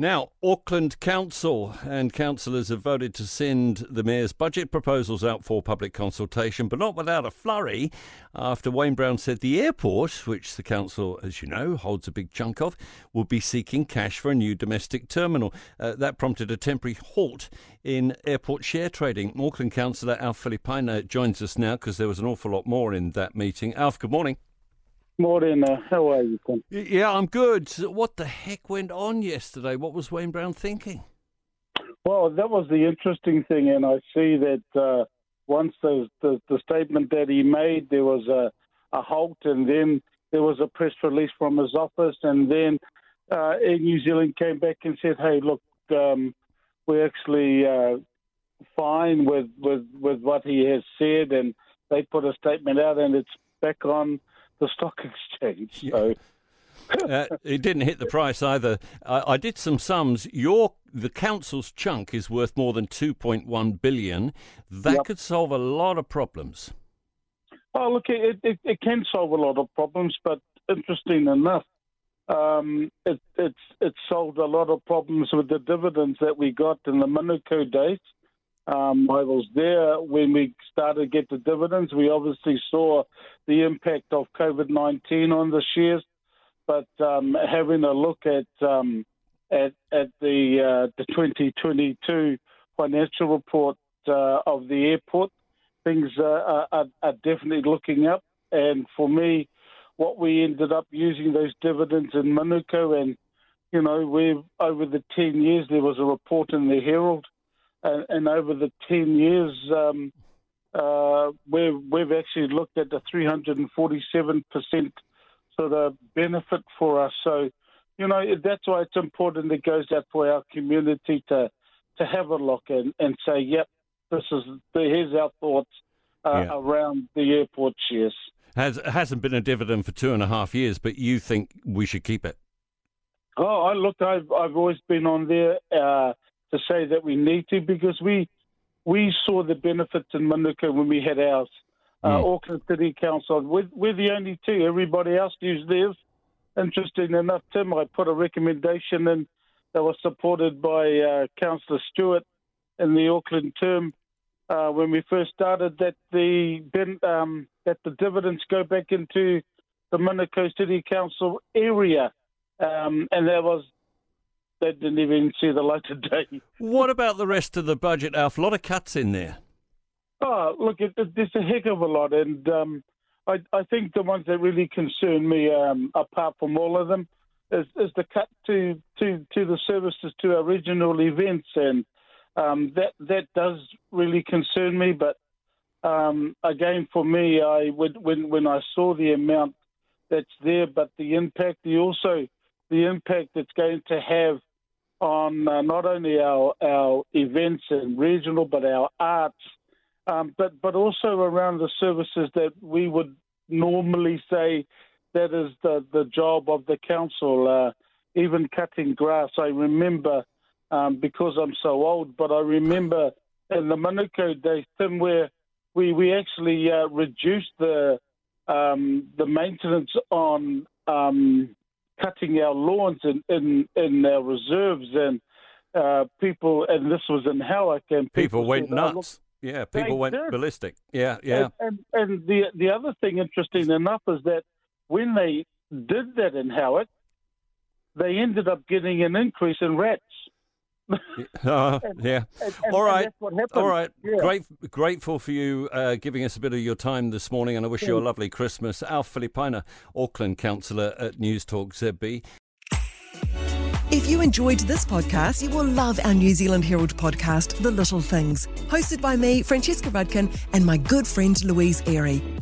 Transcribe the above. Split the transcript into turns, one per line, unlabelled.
Now, Auckland Council and councillors have voted to send the Mayor's budget proposals out for public consultation, but not without a flurry, after Wayne Brown said the airport, which the council, as you know, holds a big chunk of, will be seeking cash for a new domestic terminal. Uh, that prompted a temporary halt in airport share trading. Auckland Councillor Alf Filipaina joins us now because there was an awful lot more in that meeting. Alf, good morning.
Morning. Uh, how are you, Tim?
Yeah, I'm good. What the heck went on yesterday? What was Wayne Brown thinking?
Well, that was the interesting thing, and I see that uh, once the, the, the statement that he made, there was a, a halt, and then there was a press release from his office, and then uh, Air New Zealand came back and said, "Hey, look, um, we're actually uh, fine with, with with what he has said," and they put a statement out, and it's back on the stock exchange. So.
uh, it didn't hit the price either. I, I, did some sums. Your the council's chunk is worth more than two point one billion. That yep. could solve a lot of problems.
Oh, look, it, it, it, can solve a lot of problems, but interesting enough, um, it, it's it solved a lot of problems with the dividends that we got in the Manukau days. Um, I was there when we started to get the dividends. We obviously saw the impact of COVID 19 on the shares, but um, having a look at um, at, at the, uh, the 2022 financial report uh, of the airport, things are, are, are definitely looking up. And for me, what we ended up using those dividends in Manukau, and you know, we've over the 10 years, there was a report in the Herald and, and over the 10 years, um, uh, we've, we've actually looked at the 347% sort of benefit for us. So, you know, that's why it's important it goes out for our community to, to have a look and, and say, yep, this is here's our thoughts uh, yeah. around the airport shares.
Has hasn't been a dividend for two and a half years, but you think we should keep it?
Oh, I look, I've I've always been on there. Uh, to say that we need to because we we saw the benefits in Manukau when we had ours. Uh, mm. Auckland City Council, we're, we're the only two. Everybody else used theirs. Interesting enough, Tim, I put a recommendation in that was supported by uh, Councillor Stewart in the Auckland term uh, when we first started that the um, that the dividends go back into the Manukau City Council area, um, and that was that didn't even see the light of day.
What about the rest of the budget, Alf? A lot of cuts in there.
Oh, look, it, it, there's a heck of a lot, and um, I, I, think the ones that really concern me, um, apart from all of them, is, is, the cut to, to, to the services to our regional events, and um, that that does really concern me. But um, again, for me, I would, when when I saw the amount that's there, but the impact, the also the impact it's going to have on uh, not only our, our events and regional, but our arts, um, but, but also around the services that we would normally say that is the, the job of the council, uh, even cutting grass. I remember, um, because I'm so old, but I remember in the Manukau days, Tim, where we, we actually uh, reduced the, um, the maintenance on um, cutting our lawns in, in, in our reserves and uh, people, and this was in Howick, and
people, people went said, nuts. Oh, yeah, people went did. ballistic. Yeah, yeah.
And, and, and, the the other thing, interesting enough, is that when they did that in Howick, they ended up getting an increase in rats.
uh, yeah. And, and, All right. All right. Yeah. Great, grateful for you uh, giving us a bit of your time this morning, and I wish you a lovely Christmas. Alf Filipaina, Auckland councillor at News Talk ZB.
If you enjoyed this podcast, you will love our New Zealand Herald podcast, The Little Things, hosted by me, Francesca Rudkin, and my good friend Louise Airy.